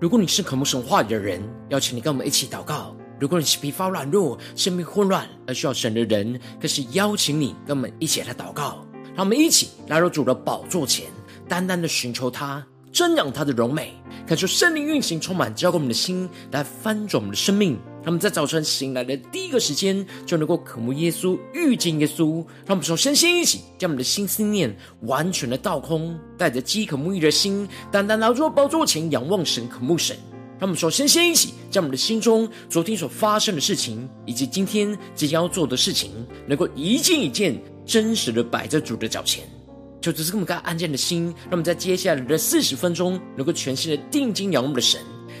如果你是渴慕神话语的人，邀请你跟我们一起祷告；如果你是疲乏软弱、生命混乱而需要神的人，更是邀请你跟我们一起来祷告。让我们一起来到主的宝座前，单单的寻求他，瞻仰他的荣美，感受圣灵运行，充满交给我们的心，来翻转我们的生命。他们在早晨醒来的第一个时间，就能够渴慕耶稣、遇见耶稣。让我们从身心一起，将我们的心思念完全的倒空，带着饥渴沐浴的心，单单来到宝座前仰望神、渴慕神。让我们从身心一起，将我们的心中昨天所发生的事情，以及今天即将要做的事情，能够一件一件真实的摆在主的脚前。就只是这么个安静的心，让我们在接下来的四十分钟，能够全心的定睛仰望的神。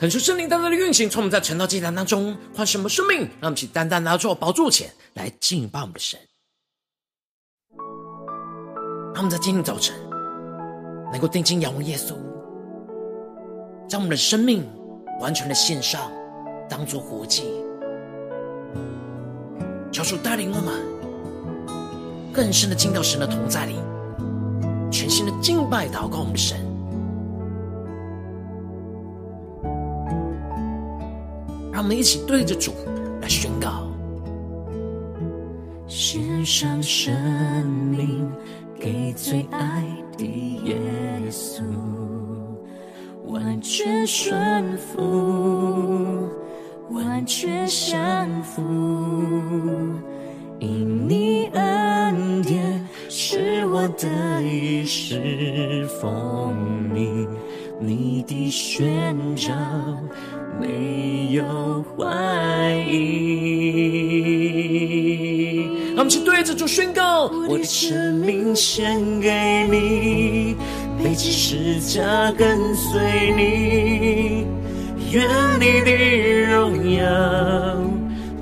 恳求圣灵单单的运行，从我们在晨祷祭坛当中换什么生命，让我们去单单拿到宝座前来敬拜我们的神。让我们在今天早晨能够定睛仰望耶稣，将我们的生命完全的献上，当作活祭。求主带领我们更深的进到神的同在里，全新的敬拜祷告我们的神。让我们一起对着主来宣告：献上生命给最爱的耶稣，完全顺服，完全降服，因你恩典是我的一世风靡，你的宣召。没有怀疑。让我们去对着主宣告：我的生命献给你，背起十架跟随你，愿你的荣耀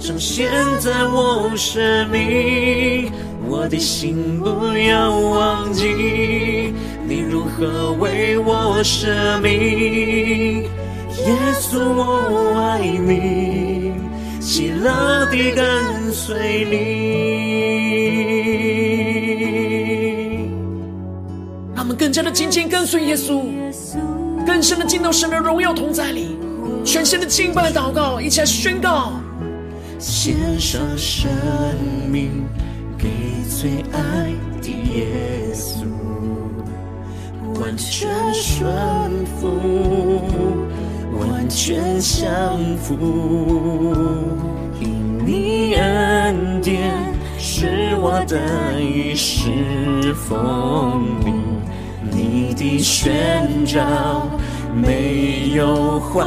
彰显在我生命。我的心不要忘记，你如何为我舍命。耶稣，我爱你，喜乐地跟随你。他们更加的紧紧跟随耶稣，更深的进到神的荣耀同在里，全新的敬拜祷告，一起来宣告：献上生命给最爱的耶稣，完全顺服。完全降服，因你恩典是我的一世风靡，你的宣召没有怀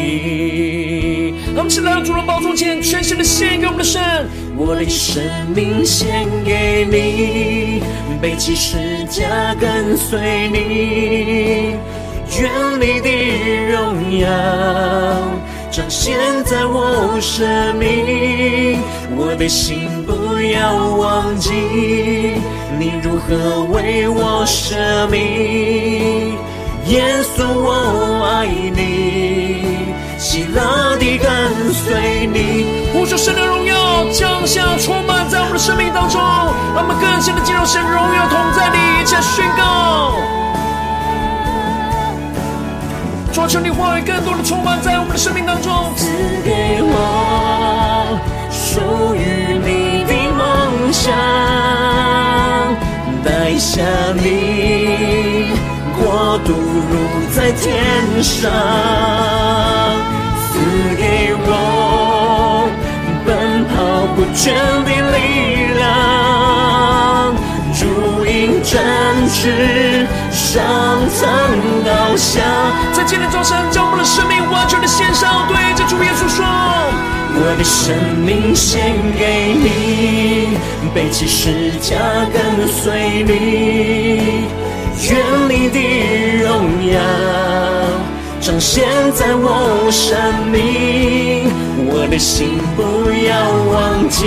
疑。让我们起来，主的宝座前，全心的献给我们的神，我的生命献给你，背起十架跟随你。愿你的荣耀彰显在我生命，我的心不要忘记，你如何为我舍命。耶稣，我爱你，喜乐地跟随你。呼求神的荣耀降下，充满在我们的生命当中，让我们更深的进入神荣耀同在里，一起宣告。求你话语更多的充满在我们的生命当中，赐给我属于你的梦想，带下你。国度如在天上，不倦的力量，如鹰展翅上腾翱翔。在今天早上，将我们的生命完全的献上，对着主耶稣说：我的生命献给你，背起十架跟随你。愿你的荣耀彰显在我生命，我的心不要忘记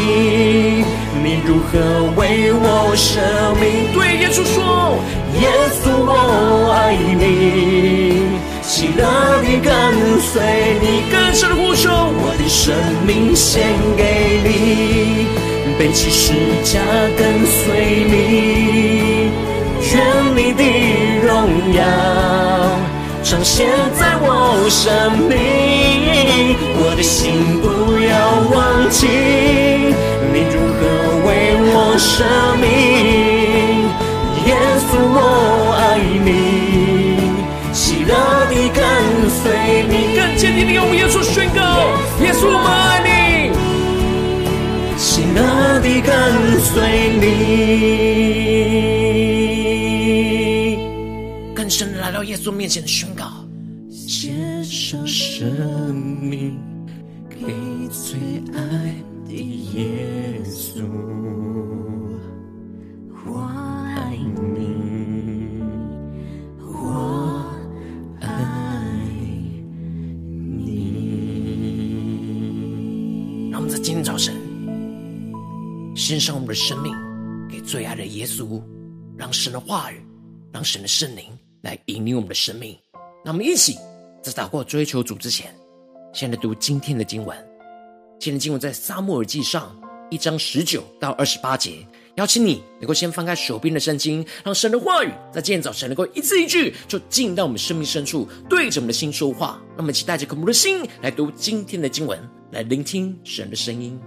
你如何为我舍命。对耶稣说，耶稣我爱你，喜乐你跟随你。更深的呼求，我的生命献给你，背起十架跟随你。愿你的荣耀彰显在我生命，我的心不要忘记你如何为我舍命。耶稣，我爱你，喜乐地跟随你。更坚定地用耶稣宣告：耶稣，我爱你，喜乐地跟随你。来到耶稣面前的宣告，献上生命给最爱的耶稣，我爱你，我爱你。让我们在今天早晨献上我们的生命给最爱的耶稣，让神的话语，让神的圣灵。来引领我们的生命，那我们一起在祷告追求主之前，先来读今天的经文。今天的经文在撒母耳记上一章十九到二十八节。邀请你能够先翻开手边的圣经，让神的话语在今天早晨能够一字一句，就进到我们生命深处，对着我们的心说话。那么，一起带着渴慕的心来读今天的经文，来聆听神的声音。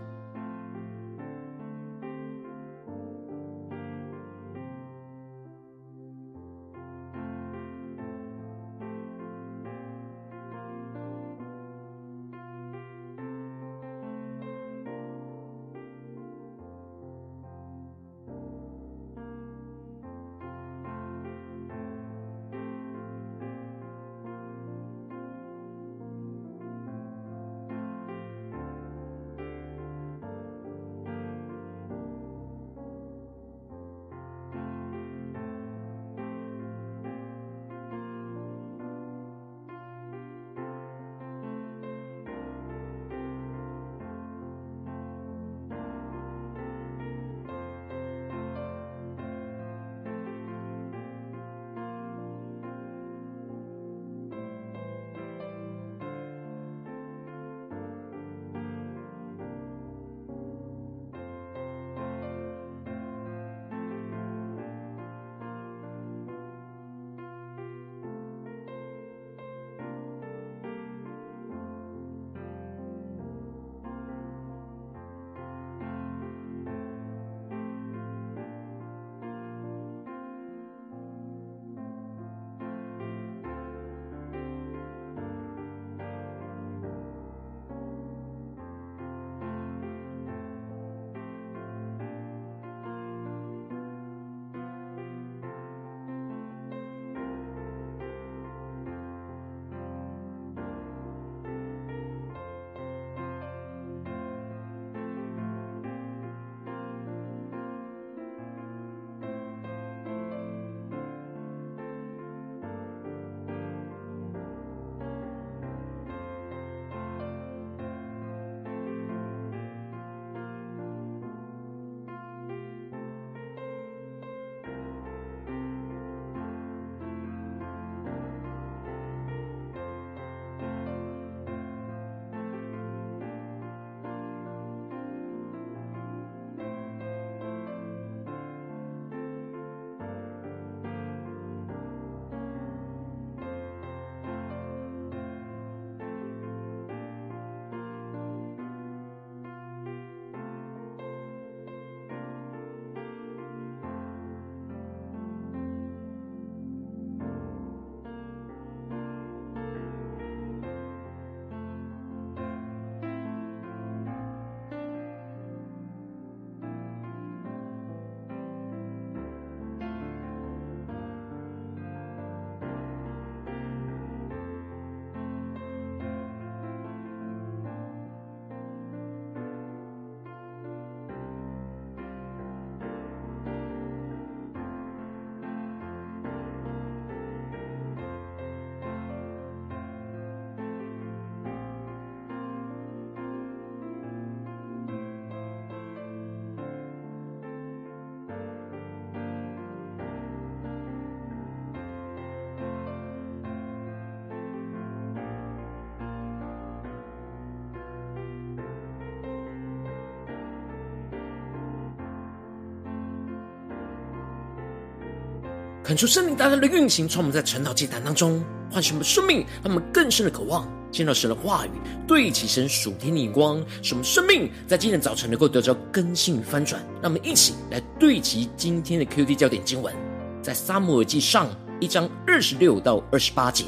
恳求圣灵大大的运行，从我们在晨祷祭坛当中唤醒我们生命，让我们更深的渴望见到神的话语，对齐神属天的眼光，使我们生命在今天早晨能够得着更新与翻转。让我们一起来对齐今天的 QD 焦点经文，在撒母耳记上一章二十六到二十八节。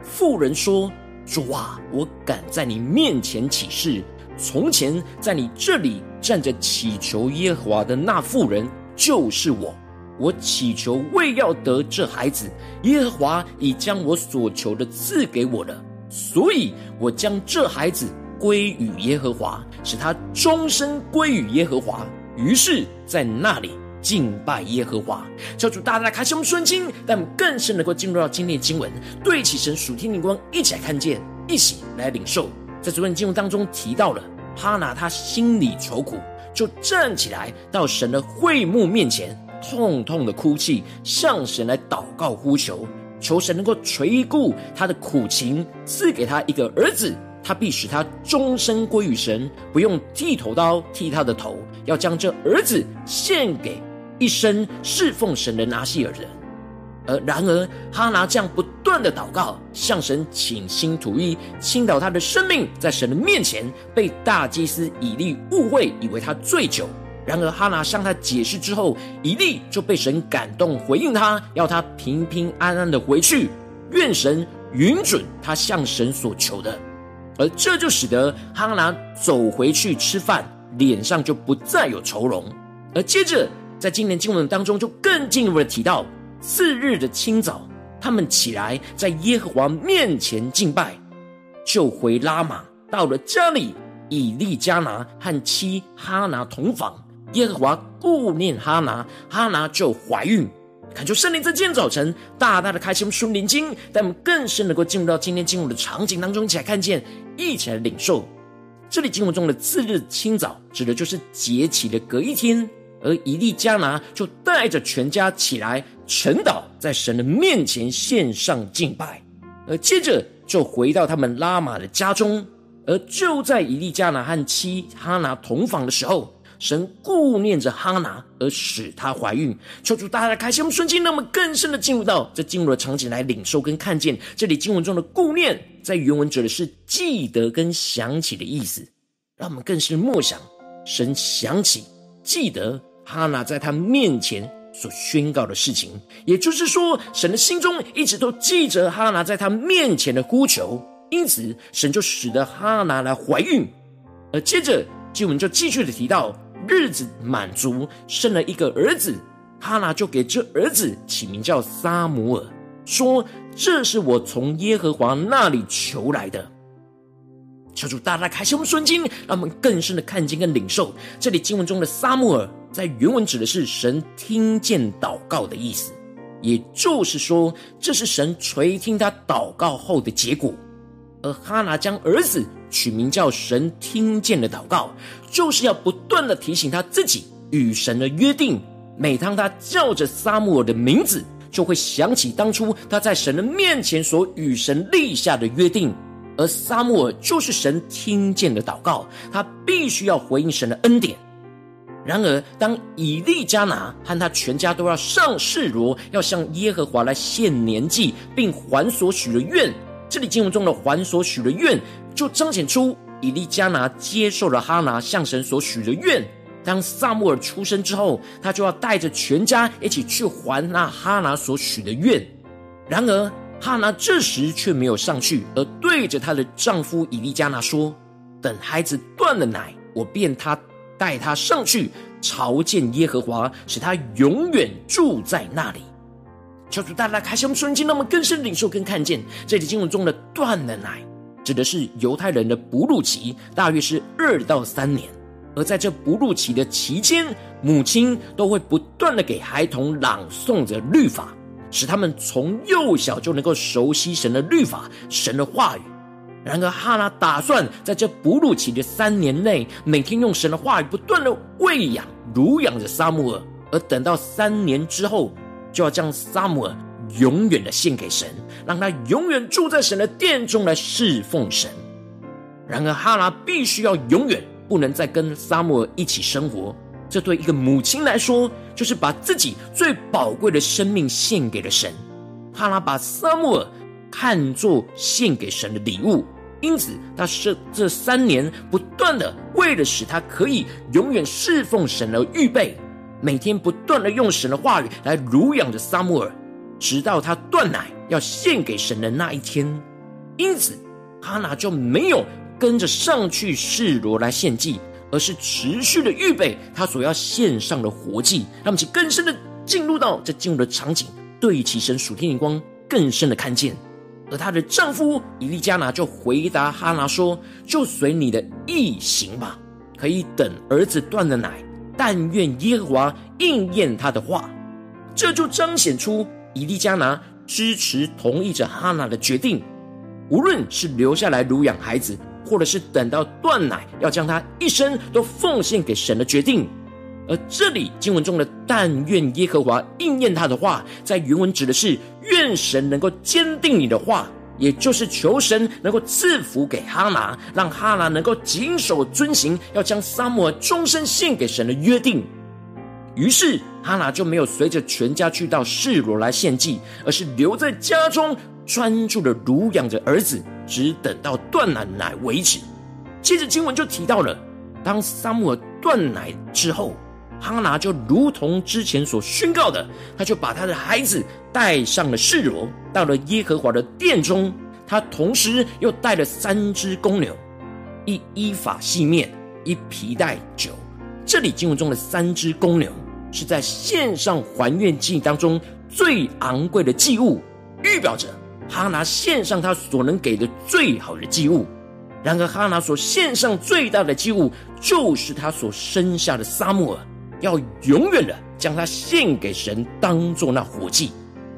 妇人说：“主啊，我敢在你面前起誓，从前在你这里站着祈求耶和华的那妇人，就是我。”我祈求为要得这孩子，耶和华已将我所求的赐给我了，所以我将这孩子归与耶和华，使他终身归于耶和华。于是，在那里敬拜耶和华。教主大大开胸顺经，让我们更深能够进入到今天的经文，对起神属天灵光，一起来看见，一起来领受。在昨天经文当中提到了哈拿，他心里愁苦，就站起来到神的会幕面前。痛痛的哭泣，向神来祷告呼求，求神能够垂顾他的苦情，赐给他一个儿子。他必使他终身归于神，不用剃头刀剃他的头，要将这儿子献给一生侍奉神的拿细耳人。而然而，哈拿这样不断的祷告，向神倾心吐意，倾倒他的生命，在神的面前被大祭司以利误会，以为他醉酒。然而，哈拿向他解释之后，以利就被神感动，回应他，要他平平安安的回去，愿神允准他向神所求的。而这就使得哈拿走回去吃饭，脸上就不再有愁容。而接着，在今年经文当中，就更进一步的提到，次日的清早，他们起来，在耶和华面前敬拜，就回拉玛，到了家里，以利加拿和妻哈拿同房。耶和华顾念哈拿，哈拿就怀孕。恳求圣灵在今天早晨大大的开启我们属灵经，带我们更深能够进入到今天经文的场景当中，一起来看见，一起来领受。这里经文中的次日清早，指的就是节期的隔一天。而以利加拿就带着全家起来晨祷，在神的面前献上敬拜，而接着就回到他们拉玛的家中。而就在以利加拿和妻哈拿同房的时候。神顾念着哈拿，而使她怀孕。求主大大开心我们瞬间，让我们更深的进入到这进入的场景来领受跟看见。这里经文中的顾念，在原文指的是记得跟想起的意思。让我们更是默想，神想起、记得哈拿在他面前所宣告的事情。也就是说，神的心中一直都记着哈拿在他面前的呼求，因此神就使得哈拿来怀孕。而接着经文就继续的提到。日子满足，生了一个儿子，哈拿就给这儿子起名叫撒母耳，说：“这是我从耶和华那里求来的。”求主大大开启我们顺经，让我们更深的看见跟领受。这里经文中的撒母耳，在原文指的是神听见祷告的意思，也就是说，这是神垂听他祷告后的结果。而哈拿将儿子取名叫神听见的祷告，就是要不断的提醒他自己与神的约定。每当他叫着撒母耳的名字，就会想起当初他在神的面前所与神立下的约定。而撒母耳就是神听见的祷告，他必须要回应神的恩典。然而，当以利加拿和他全家都要上示罗，要向耶和华来献年祭，并还所许的愿。这里经文中的还所许的愿，就彰显出以利加拿接受了哈拿向神所许的愿。当撒母耳出生之后，他就要带着全家一起去还那哈拿所许的愿。然而哈拿这时却没有上去，而对着她的丈夫以利加拿说：“等孩子断了奶，我便他带他上去朝见耶和华，使他永远住在那里。”求主大大开启我们瞬间，让我们更深领受跟看见这里经文中的断了奶，指的是犹太人的哺乳期，大约是二到三年。而在这哺乳期的期间，母亲都会不断的给孩童朗诵着律法，使他们从幼小就能够熟悉神的律法、神的话语。然而哈拿打算在这哺乳期的三年内，每天用神的话语不断的喂养、乳养着撒母耳，而等到三年之后。就要将撒母耳永远的献给神，让他永远住在神的殿中来侍奉神。然而哈拉必须要永远不能再跟撒母耳一起生活，这对一个母亲来说，就是把自己最宝贵的生命献给了神。哈拉把撒母耳看作献给神的礼物，因此他是这三年不断的为了使他可以永远侍奉神而预备，每天不断的用神的话语来濡养着撒母耳，直到他断奶要献给神的那一天。因此，哈拿就没有跟着上去示罗来献祭。而是持续的预备他所要献上的活祭，让我们去更深的进入到这进入的场景，对齐神属天的光，更深的看见。而她的丈夫以利加拿就回答哈拿说：“就随你的意行吧，可以等儿子断了奶，但愿耶和华应验他的话。”这就彰显出以利加拿支持同意着哈拿的决定，无论是留下来乳养孩子。或者是等到断奶，要将他一生都奉献给神的决定。而这里经文中的“但愿耶和华应验他的话”，在原文指的是愿神能够坚定你的话，也就是求神能够赐福给哈拿，让哈拿能够谨守遵行，要将撒母耳终身献给神的约定。于是哈拿就没有随着全家去到示罗来献祭，而是留在家中。专注的乳养着儿子，只等到断了奶为止。接着经文就提到了，当撒母耳断奶之后，哈拿就如同之前所宣告的，他就把他的孩子带上了示罗，到了耶和华的殿中。他同时又带了三只公牛，一依法细面，一皮带酒。这里经文中的三只公牛，是在献上还愿祭当中最昂贵的祭物，预表着。哈拿献上他所能给的最好的祭物，然而哈拿所献上最大的祭物，就是他所生下的撒母耳，要永远的将他献给神，当做那火祭。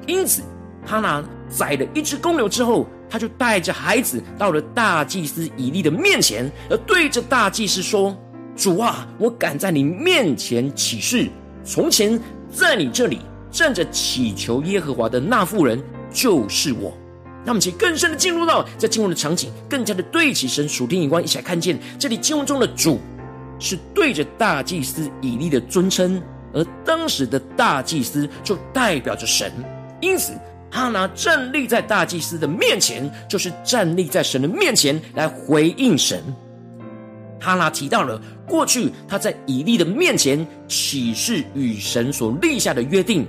因此，哈拿宰了一只公牛之后，他就带着孩子到了大祭司以利的面前，而对着大祭司说：“主啊，我敢在你面前起誓，从前在你这里站着祈求耶和华的那妇人，就是我。”那么，请更深的进入到在经文的场景，更加的对起神属天眼光，一起来看见这里经文中的主是对着大祭司以利的尊称，而当时的大祭司就代表着神。因此，哈拿站立在大祭司的面前，就是站立在神的面前来回应神。哈拿提到了过去他在以利的面前起誓与神所立下的约定。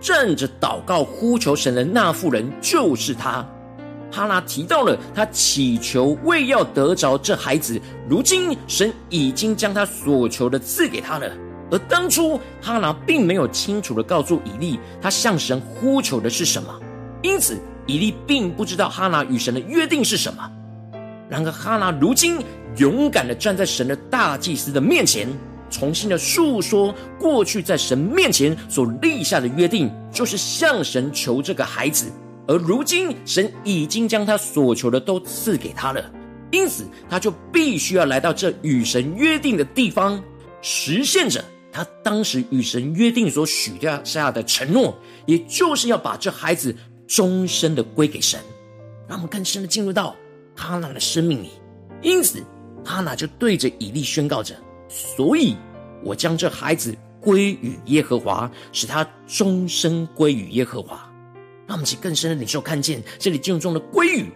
站着祷告呼求神的那妇人就是他。哈拿提到了他祈求为要得着这孩子，如今神已经将他所求的赐给他了。而当初哈拿并没有清楚的告诉以利，他向神呼求的是什么，因此以利并不知道哈拿与神的约定是什么。然而哈拿如今勇敢的站在神的大祭司的面前。重新的述说过去在神面前所立下的约定，就是向神求这个孩子，而如今神已经将他所求的都赐给他了，因此他就必须要来到这与神约定的地方，实现着他当时与神约定所许下的承诺，也就是要把这孩子终身的归给神。让我们更深的进入到哈拿的生命里，因此哈拿就对着以利宣告着。所以，我将这孩子归于耶和华，使他终身归于耶和华。让我们去更深的领受，看见这里经文中的“归于”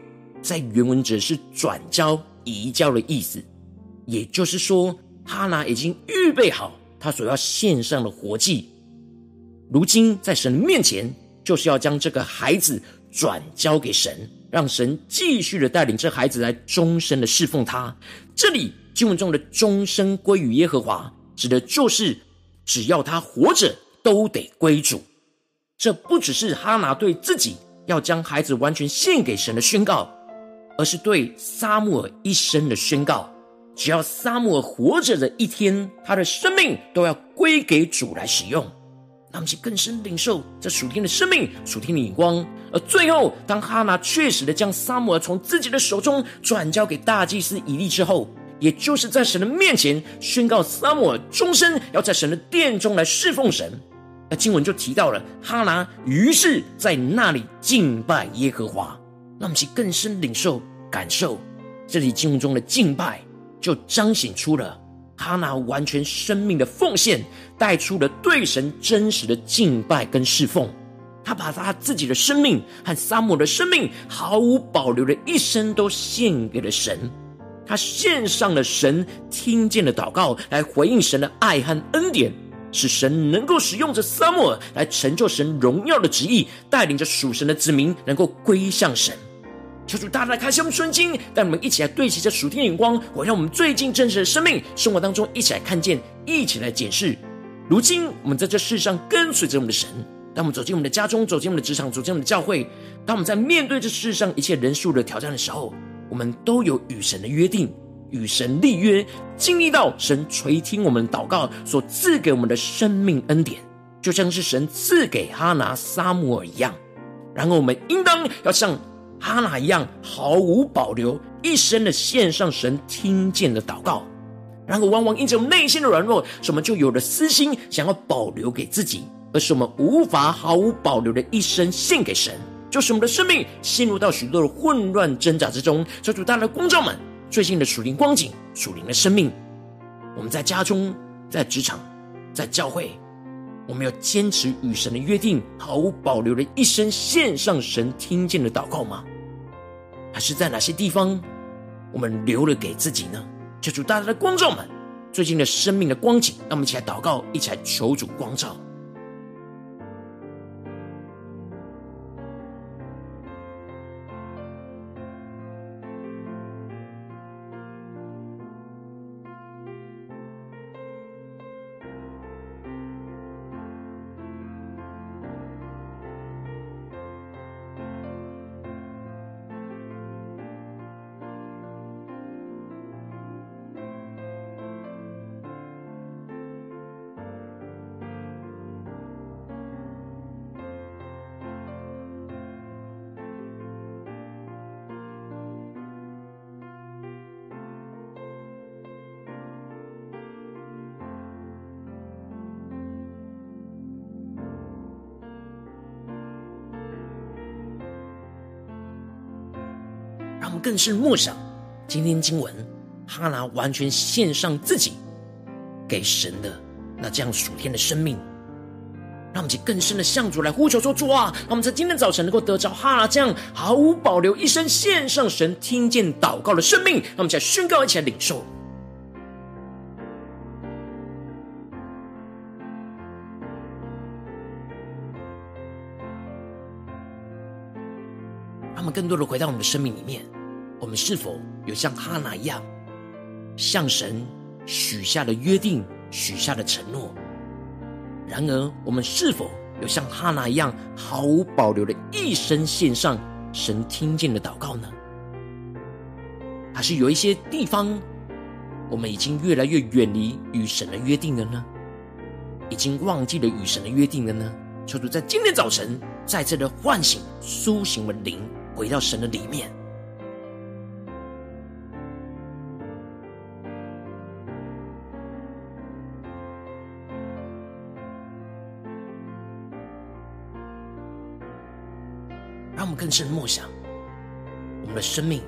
在原文指是转交、移交的意思。也就是说，哈拿已经预备好他所要献上的活祭，如今在神面前，就是要将这个孩子转交给神，让神继续的带领这孩子来终身的侍奉他。这里。经文中的终身归于耶和华，指的就是只要他活着，都得归主。这不只是哈拿对自己要将孩子完全献给神的宣告，而是对撒母耳一生的宣告。只要撒母耳活着的一天，他的生命都要归给主来使用。让其更深领受这属天的生命、属天的眼光。而最后，当哈拿确实的将撒母耳从自己的手中转交给大祭司以利之后，也就是在神的面前宣告，撒母耳终身要在神的殿中来侍奉神。那经文就提到了哈拿，于是在那里敬拜耶和华。让其更深领受、感受这里经文中的敬拜，就彰显出了哈拿完全生命的奉献，带出了对神真实的敬拜跟侍奉。他把他自己的生命和撒母耳的生命毫无保留的一生都献给了神。他献上了神听见的祷告，来回应神的爱和恩典，使神能够使用着撒母耳来成就神荣耀的旨意，带领着属神的子民能够归向神。求主大大开启我们顺经，带我们一起来对齐着属天眼光，我让我们最近真实的生命生活当中一起来看见，一起来检视。如今我们在这世上跟随着我们的神，当我们走进我们的家中，走进我们的职场，走进我们的教会，当我们在面对这世上一切人数的挑战的时候，我们都有与神的约定，与神立约，经历到神垂听我们祷告所赐给我们的生命恩典，就像是神赐给哈拿、撒母尔一样。然后我们应当要像。哈拿一样毫无保留，一生的献上神听见的祷告，然后往往因着内心的软弱，使我们就有了私心，想要保留给自己，而是我们无法毫无保留的一生献给神，就是我们的生命陷入到许多的混乱挣扎之中。求主大大的光照们最近的属灵光景、属灵的生命，我们在家中、在职场、在教会。我们要坚持与神的约定，毫无保留的一生献上神听见的祷告吗？还是在哪些地方我们留了给自己呢？求主大大的光照们最近的生命的光景，让我们一起来祷告，一起来求主光照。是默想今天经文，哈拿完全献上自己给神的那这样属天的生命，让我们更深的向主来呼求说：主啊，让我们在今天早晨能够得着哈拿这样毫无保留一生献上神听见祷告的生命，让我们一起来宣告，一起来领受。让我们更多的回到我们的生命里面。我们是否有像哈拿一样，向神许下的约定、许下的承诺？然而，我们是否有像哈拿一样，毫无保留的一生献上神听见的祷告呢？还是有一些地方，我们已经越来越远离与神的约定了呢？已经忘记了与神的约定了呢？求主在今天早晨再次的唤醒、苏醒我们灵，回到神的里面。更深默想，我们的生命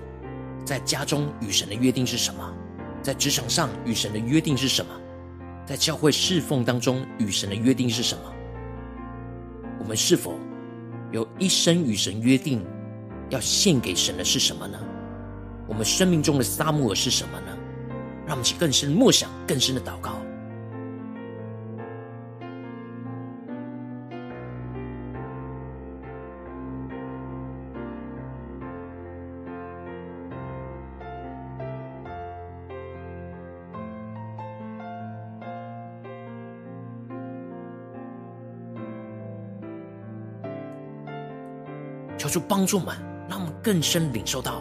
在家中与神的约定是什么？在职场上与神的约定是什么？在教会侍奉当中与神的约定是什么？我们是否有一生与神约定要献给神的是什么呢？我们生命中的撒母耳是什么呢？让我们去更深默想，更深的祷告。求主帮助我们，让我们更深领受到，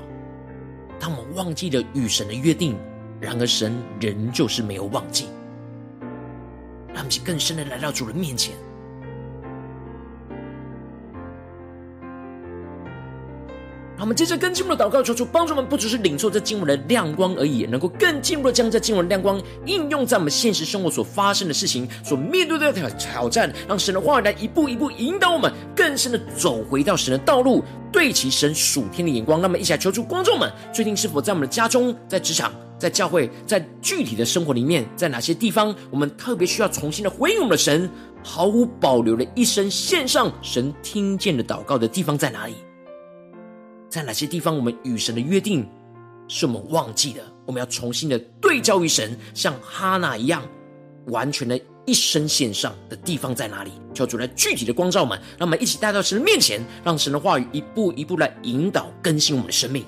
当我们忘记了与神的约定，然而神仍旧是没有忘记，让我们更深的来到主人面前。好，我们接着更进一步的祷告，求主帮助我们，不只是领受这经文的亮光而已，能够更进一步的将这经文的亮光应用在我们现实生活所发生的事情、所面对的挑挑战，让神的话语来一步一步引导我们，更深的走回到神的道路，对齐神属天的眼光。那么，一起来求主观众们，最近是否在我们的家中、在职场、在教会，在具体的生活里面，在哪些地方，我们特别需要重新的回应我们的神，毫无保留的一生献上神听见的祷告的地方在哪里？在哪些地方，我们与神的约定是我们忘记的？我们要重新的对照于神，像哈娜一样，完全的一生献上的地方在哪里？求主来具体的光照我们，让我们一起带到神的面前，让神的话语一步一步来引导更新我们的生命。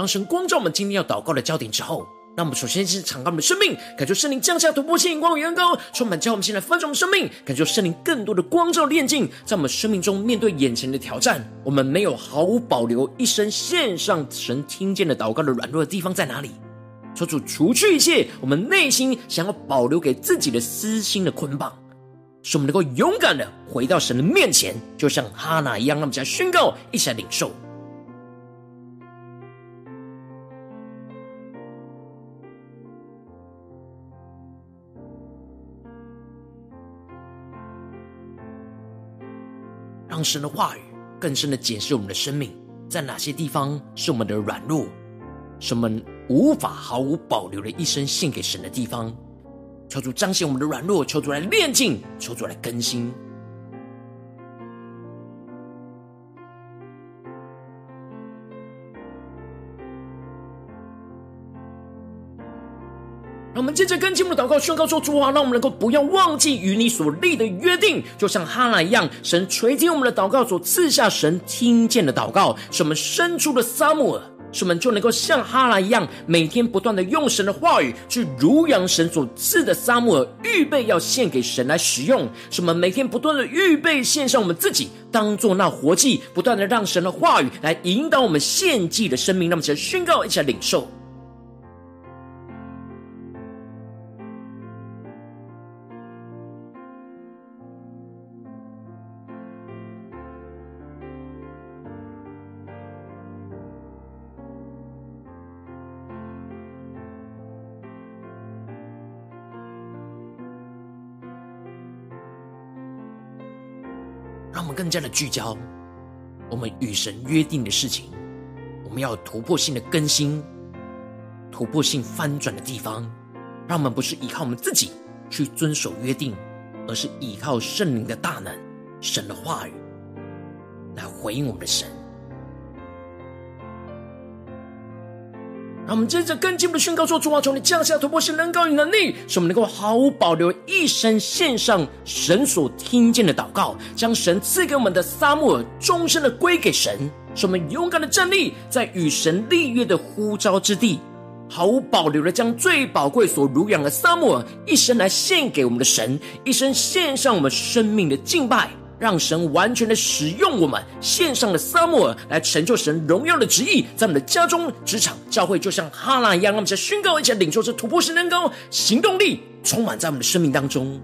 当神光照我们今天要祷告的焦点之后，那我们首先是敞开我们的生命，感受圣灵降下突破性、光与恩膏，充满教我们现在分盛的生命，感受圣灵更多的光照炼境，在我们生命中面对眼前的挑战，我们没有毫无保留一生献上神听见的祷告的软弱的地方在哪里？求主除去一切我们内心想要保留给自己的私心的捆绑，使我们能够勇敢的回到神的面前，就像哈拿一样，让我们来宣告，一起来领受。让神的话语更深的检视我们的生命，在哪些地方是我们的软弱，是我们无法毫无保留的一生献给神的地方，求主彰显我们的软弱，求主来炼净，求主来更新。我们接着跟进我们的祷告，宣告说：“主啊，让我们能够不要忘记与你所立的约定，就像哈拉一样。神垂听我们的祷告，所赐下神听见的祷告，使我们生出的撒母耳，使我们就能够像哈拉一样，每天不断的用神的话语去如养神所赐的撒母耳，预备要献给神来使用。使我们每天不断的预备献上我们自己，当做那活祭，不断的让神的话语来引导我们献祭的生命。那么，起来宣告，一起来领受。”更加的聚焦，我们与神约定的事情，我们要突破性的更新，突破性翻转的地方，让我们不是依靠我们自己去遵守约定，而是依靠圣灵的大能、神的话语来回应我们的神。让我们接着更进一步的宣告说：“主啊，求你降下突破性能高与能力，使我们能够毫无保留一生献上神所听见的祷告，将神赐给我们的撒母耳终身的归给神，使我们勇敢的站立在与神立约的呼召之地，毫无保留的将最宝贵所濡养的撒母耳一生来献给我们的神，一生献上我们生命的敬拜。”让神完全的使用我们献上的撒母耳来成就神荣耀的旨意，在我们的家中、职场、教会，就像哈拿一样，让我们在宣告，一起领受这突破性能够行动力充满在我们的生命当中。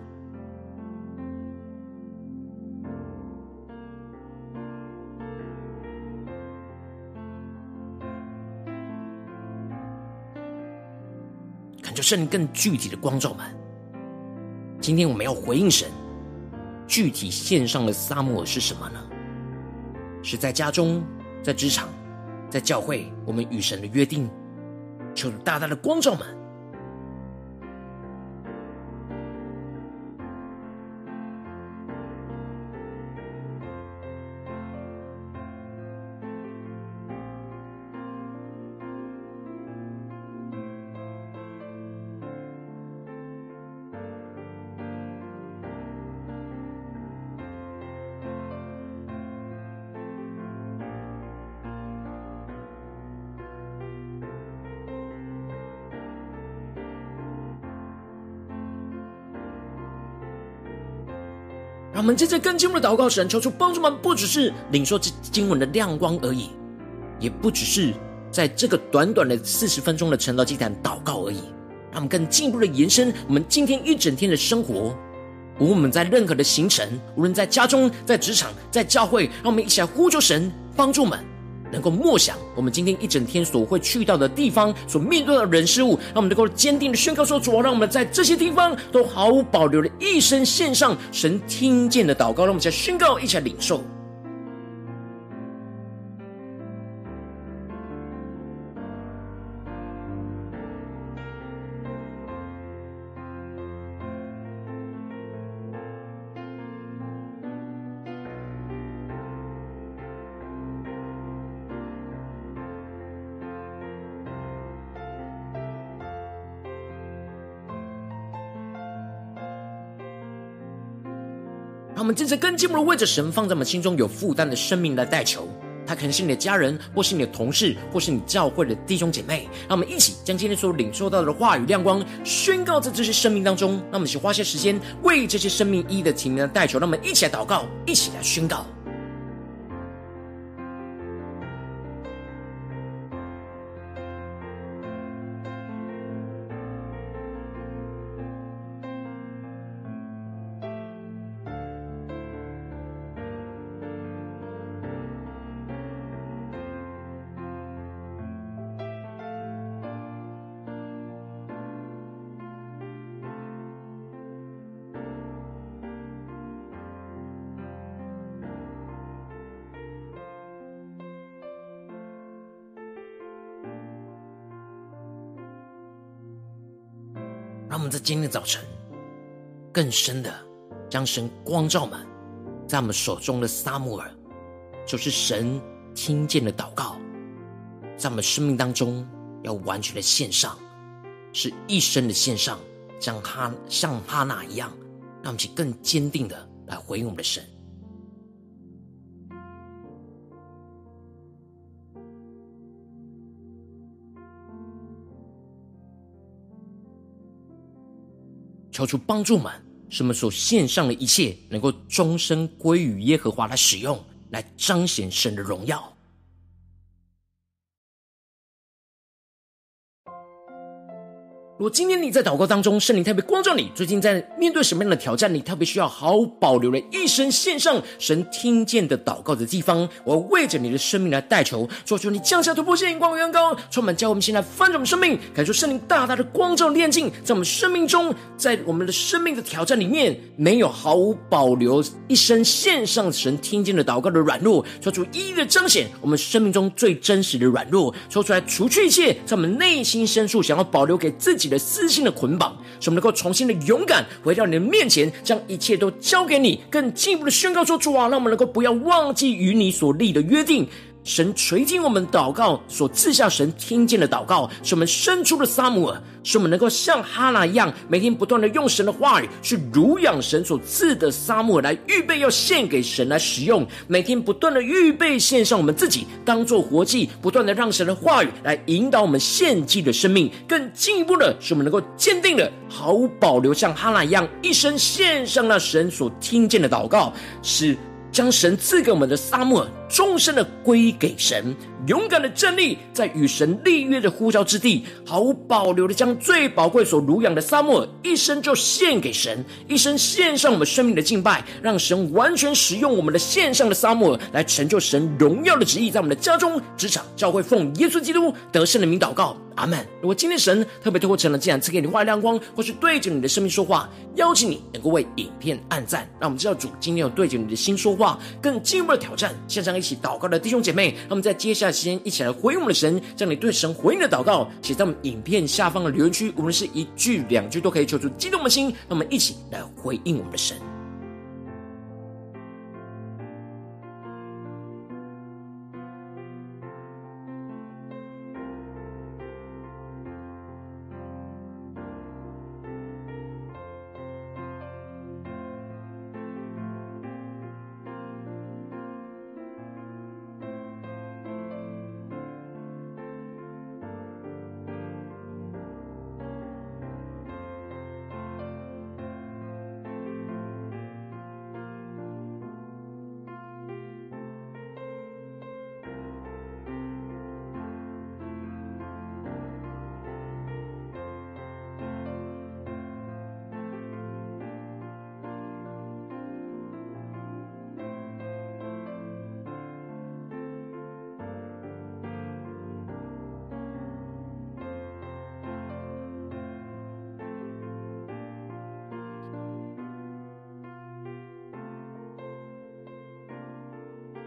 感觉圣灵更具体的光照们。今天我们要回应神。具体献上的撒母耳是什么呢？是在家中，在职场，在教会，我们与神的约定，求大大的光照们。我们接着更进一步的祷告，神求主帮助们，不只是领受这经文的亮光而已，也不只是在这个短短的四十分钟的晨祷祭坛祷告而已。让我们更进一步的延伸我们今天一整天的生活，无论我们在任何的行程，无论在家中、在职场、在教会，让我们一起来呼求神帮助我们。能够默想我们今天一整天所会去到的地方，所面对的人事物，让我们能够坚定的宣告说：主啊，让我们在这些地方都毫无保留的一生献上神听见的祷告，让我们一起来宣告，一起来领受。我们真正更进一步的为着神放在我们心中有负担的生命来代求，他可能是你的家人，或是你的同事，或是你教会的弟兄姐妹。让我们一起将今天所领受到的话语亮光宣告在这些生命当中。让我们一起花些时间为这些生命一一的提名来代求。让我们一起来祷告，一起来宣告。在今天早晨，更深的将神光照满，在我们手中的撒母耳，就是神听见的祷告，在我们生命当中要完全的献上，是一生的献上，像哈像哈娜一样，让我们更坚定的来回应我们的神。求出帮助们，使我们所献上的一切，能够终身归于耶和华来使用，来彰显神的荣耀。如果今天你在祷告当中，圣灵特别光照你，最近在面对什么样的挑战，你特别需要毫无保留的一生献上神听见的祷告的地方，我要为着你的生命来代求，做出你降下突破性、光远高，充满教我们现在翻转生命，感受圣灵大大的光照炼净，在我们生命中，在我们的生命的挑战里面，没有毫无保留一生献上神听见的祷告的软弱，说出一一的彰显我们生命中最真实的软弱，说出来除去一切在我们内心深处想要保留给自己的私心的捆绑，使我们能够重新的勇敢回到你的面前，将一切都交给你，更进一步的宣告说：主啊，让我们能够不要忘记与你所立的约定。神垂听我们祷告所赐下神听见的祷告，使我们生出了撒母耳，使我们能够像哈拿一样，每天不断的用神的话语去濡养神所赐的撒母耳，来预备要献给神来使用。每天不断的预备献上我们自己，当做活祭，不断的让神的话语来引导我们献祭的生命。更进一步的，使我们能够坚定的毫无保留，像哈拿一样，一生献上那神所听见的祷告，是。将神赐给我们的沙漠，终身的归给神，勇敢的站立在与神立约的呼召之地，毫无保留的将最宝贵所濡养的撒母耳一生就献给神，一生献上我们生命的敬拜，让神完全使用我们的献上的撒母耳来成就神荣耀的旨意，在我们的家中、职场、教会，奉耶稣基督得胜的名祷告。阿门。如果今天神特别透过成了，这样赐给你话语亮光，或是对着你的生命说话，邀请你能够为影片按赞，让我们知道主今天有对着你的心说话，更进一步的挑战。线上一起祷告的弟兄姐妹，让我们在接下来时间一起来回应我们的神，将你对神回应的祷告写在我们影片下方的留言区，无论是一句两句都可以，求出激动的心，让我们一起来回应我们的神。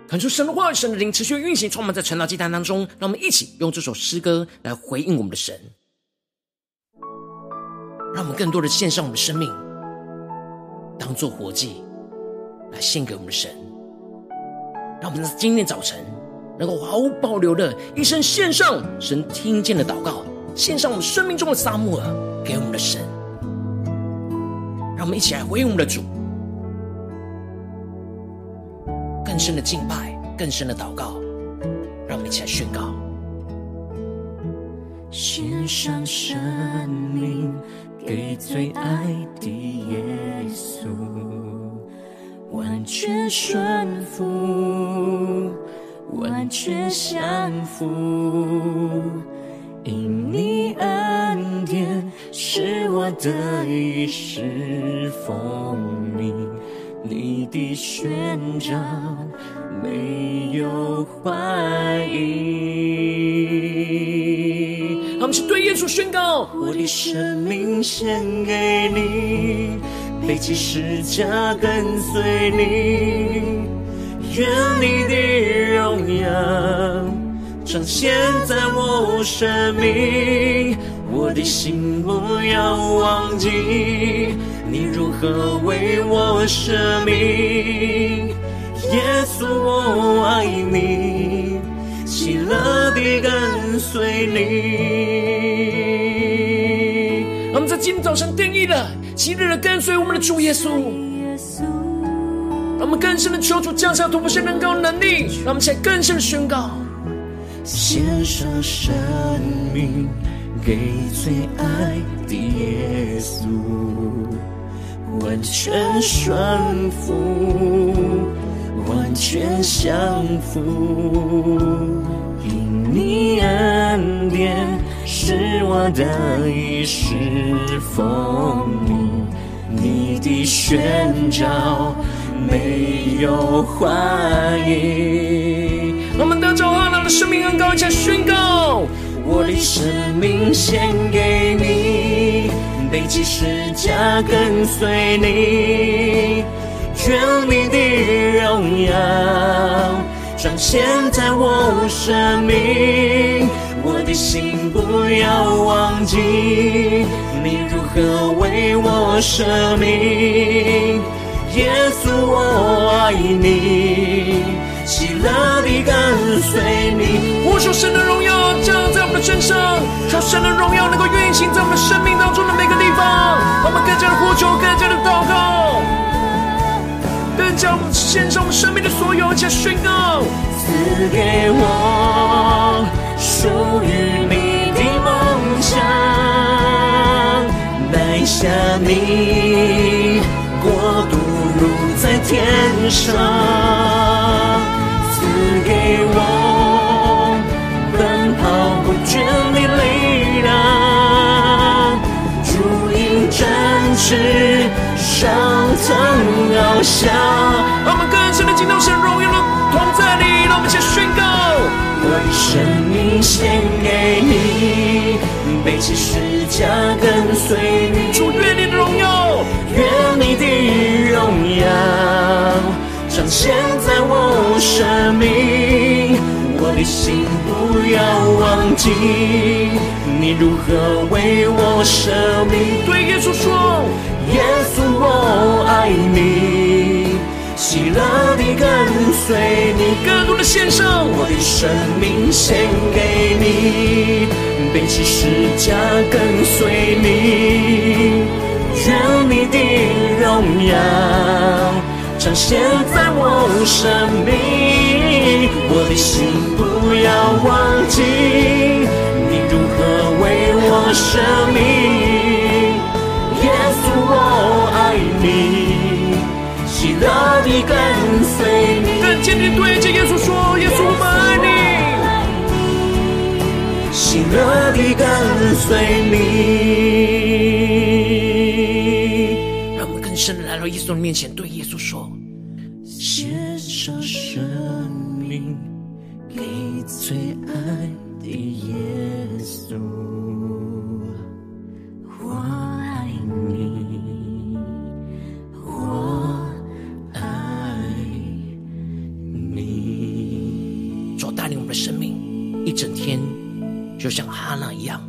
传出神的话语，神的灵持续运行，充满在晨祷祭坛当中。让我们一起用这首诗歌来回应我们的神，让我们更多的献上我们的生命，当做活祭来献给我们的神。让我们在今天早晨能够毫无保留的一生献上神听见的祷告，献上我们生命中的撒母耳给我们的神。让我们一起来回应我们的主。更深的敬拜，更深的祷告，让我们一起来宣告：献上生命给最爱的耶稣，完全顺服，完全降服，因你恩典使我得以侍奉你。你的宣召没有怀疑。他们是对耶稣宣告：我的生命献给你，背起十架跟随你，愿你的荣耀彰显在我生命，我的心不要忘记。你如何为我舍命？耶稣，我爱你，喜乐地跟随你。我们在今天早晨定义了，喜乐地跟随我们的主耶稣。让我们更深的求主降下突破性能高能力，让我们起来更深的宣告：献上生命给最爱的耶稣。完全顺服，完全降服，因你恩典是我得以侍奉你，你的宣召没有怀疑。我们得着阿拿的生命恩膏，一起来宣告：我的生命献给你。背起十架跟随你，愿你的荣耀彰显在我生命，我的心不要忘记你如何为我舍命，耶稣我爱你，喜乐地跟随你。呼求神的荣耀我们的身上，求神的荣耀能够运行在我们生命当中的每个地方。我们更加的呼求，更加的祷告，更加献上我们生命的所有，且宣告：赐给我属于你的梦想，带下你国度如在天上，赐给我。翱翔。让我们更深的敬到神荣耀的同在里，让我们一起宣告：我的生命献给你，背起十架跟随你。主愿你的荣耀，愿你的荣耀彰显在我生命。我的心不要忘记，你如何为我舍命。对耶稣说，耶稣我爱你，喜乐地跟随你。更多的献上，我的生命献给你，背起十架跟随你，愿你的荣耀彰显在我生命。我的心不要忘记，你如何为我舍命？我爱你，喜乐地跟随你。更坚定对着耶稣说：耶稣，我爱你，喜乐地跟随你。让我们更深的来到耶稣的面前，对耶稣说。献上生命给最爱的耶稣，就像哈娜一样，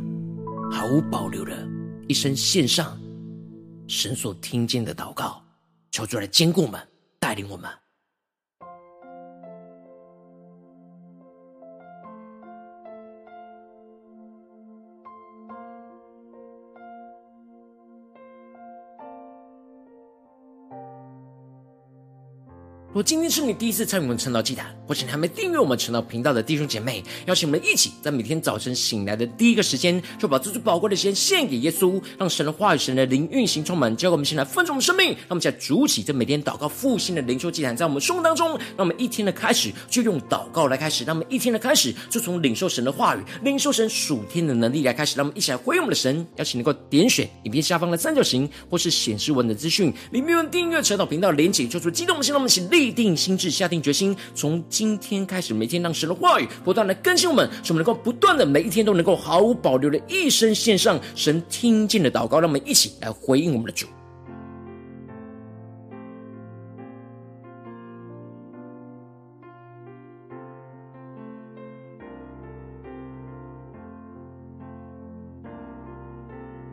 毫无保留的一生献上神所听见的祷告，求主来坚固我们，带领我们。如今天是你第一次参与我们晨祷祭坛，或是你还没订阅我们晨祷频道的弟兄姐妹，邀请我们一起在每天早晨醒来的第一个时间，就把这最宝贵的时间献给耶稣，让神的话语、神的灵运行充满，交给我们现在分盛的生命。让我们在主起这每天祷告复兴的灵修祭坛，在我们生活当中，让我们一天的开始就用祷告来开始，让我们一天的开始就从领受神的话语、领受神属天的能力来开始。让我们一起来回应我们的神，邀请能够点选影片下方的三角形，或是显示文的资讯里面有订阅晨祷频道连结，做出激动的心，让我们一起立定心智，下定决心，从今天开始，每天让神的话语不断来更新我们，使我们能够不断的每一天都能够毫无保留的一生献上神听见的祷告，让我们一起来回应我们的主。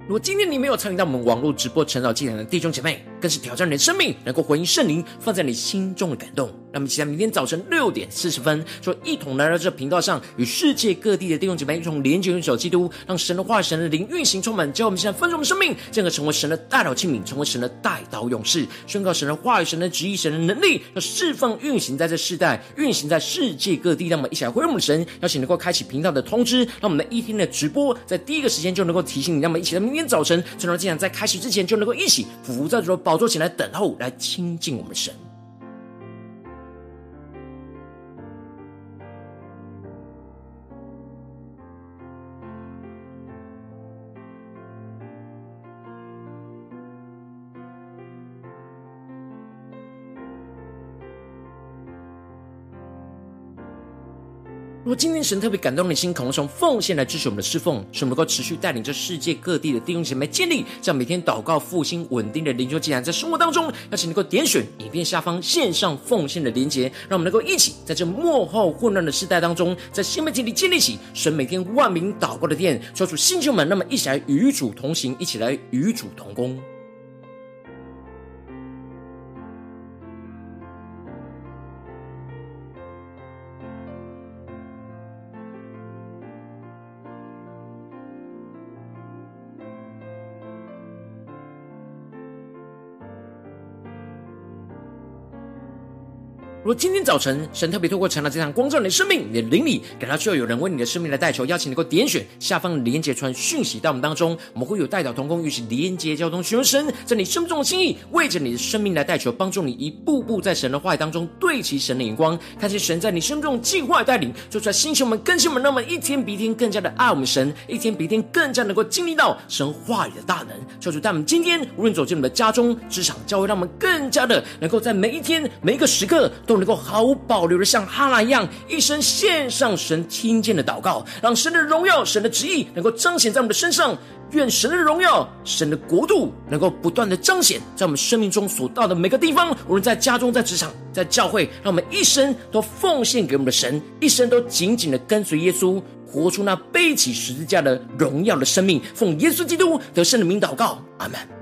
如果今天你没有参与到我们网络直播晨祷祭坛的弟兄姐妹，更是挑战你的生命，能够回应圣灵放在你心中的感动。让我们期待明天早晨六点四十分，说一同来到这频道上，与世界各地的弟兄姐妹一同连接、联手基督，让神的话、神的灵运行充满，叫我们现在丰盛的生命，进而成为神的代祷器皿，成为神的代祷勇士，宣告神的话语、神的旨意、神的能力，要释放运行在这世代，运行在世界各地。让我们一起来回应我们的神，邀请能够开启频道的通知，让我们的一天的直播在第一个时间就能够提醒你。让我们一起在明天。早晨，晨祷祭坛在开始之前，就能够一起俯伏在主的宝座前来等候，来亲近我们神。如果今天神特别感动你的心，可能从奉献来支持我们的侍奉，使我们能够持续带领着世界各地的弟兄姐妹建立这样每天祷告复兴稳定的灵修祭坛，在生活当中，邀请能够点选影片下方线上奉献的连结，让我们能够一起在这幕后混乱的时代当中，在新媒体里建立起神每天万名祷告的殿，抽出星球们，那么一起来与主同行，一起来与主同工。如今天早晨神特别透过晨祷这场光照你的生命，你的灵里感到需要有人为你的生命来代求，邀请你能够点选下方连接传讯息到我们当中，我们会有代祷同工，与其连接交通，寻求神在你生命中的心意，为着你的生命来代求，帮助你一步步在神的话语当中对齐神的眼光，看见神在你生命中计划带领，就在星球们更新们，让我们一天比一天更加的爱我们神，一天比一天更加能够经历到神话语的大能。求主带我们今天无论走进我们的家中、职场、教会，让我们更加的能够在每一天每一个时刻都。能够毫无保留的像哈拿一样，一生献上神听见的祷告，让神的荣耀、神的旨意能够彰显在我们的身上。愿神的荣耀、神的国度能够不断的彰显在我们生命中所到的每个地方，无论在家中、在职场、在教会，让我们一生都奉献给我们的神，一生都紧紧的跟随耶稣，活出那背起十字架的荣耀的生命。奉耶稣基督得胜的名祷告，阿门。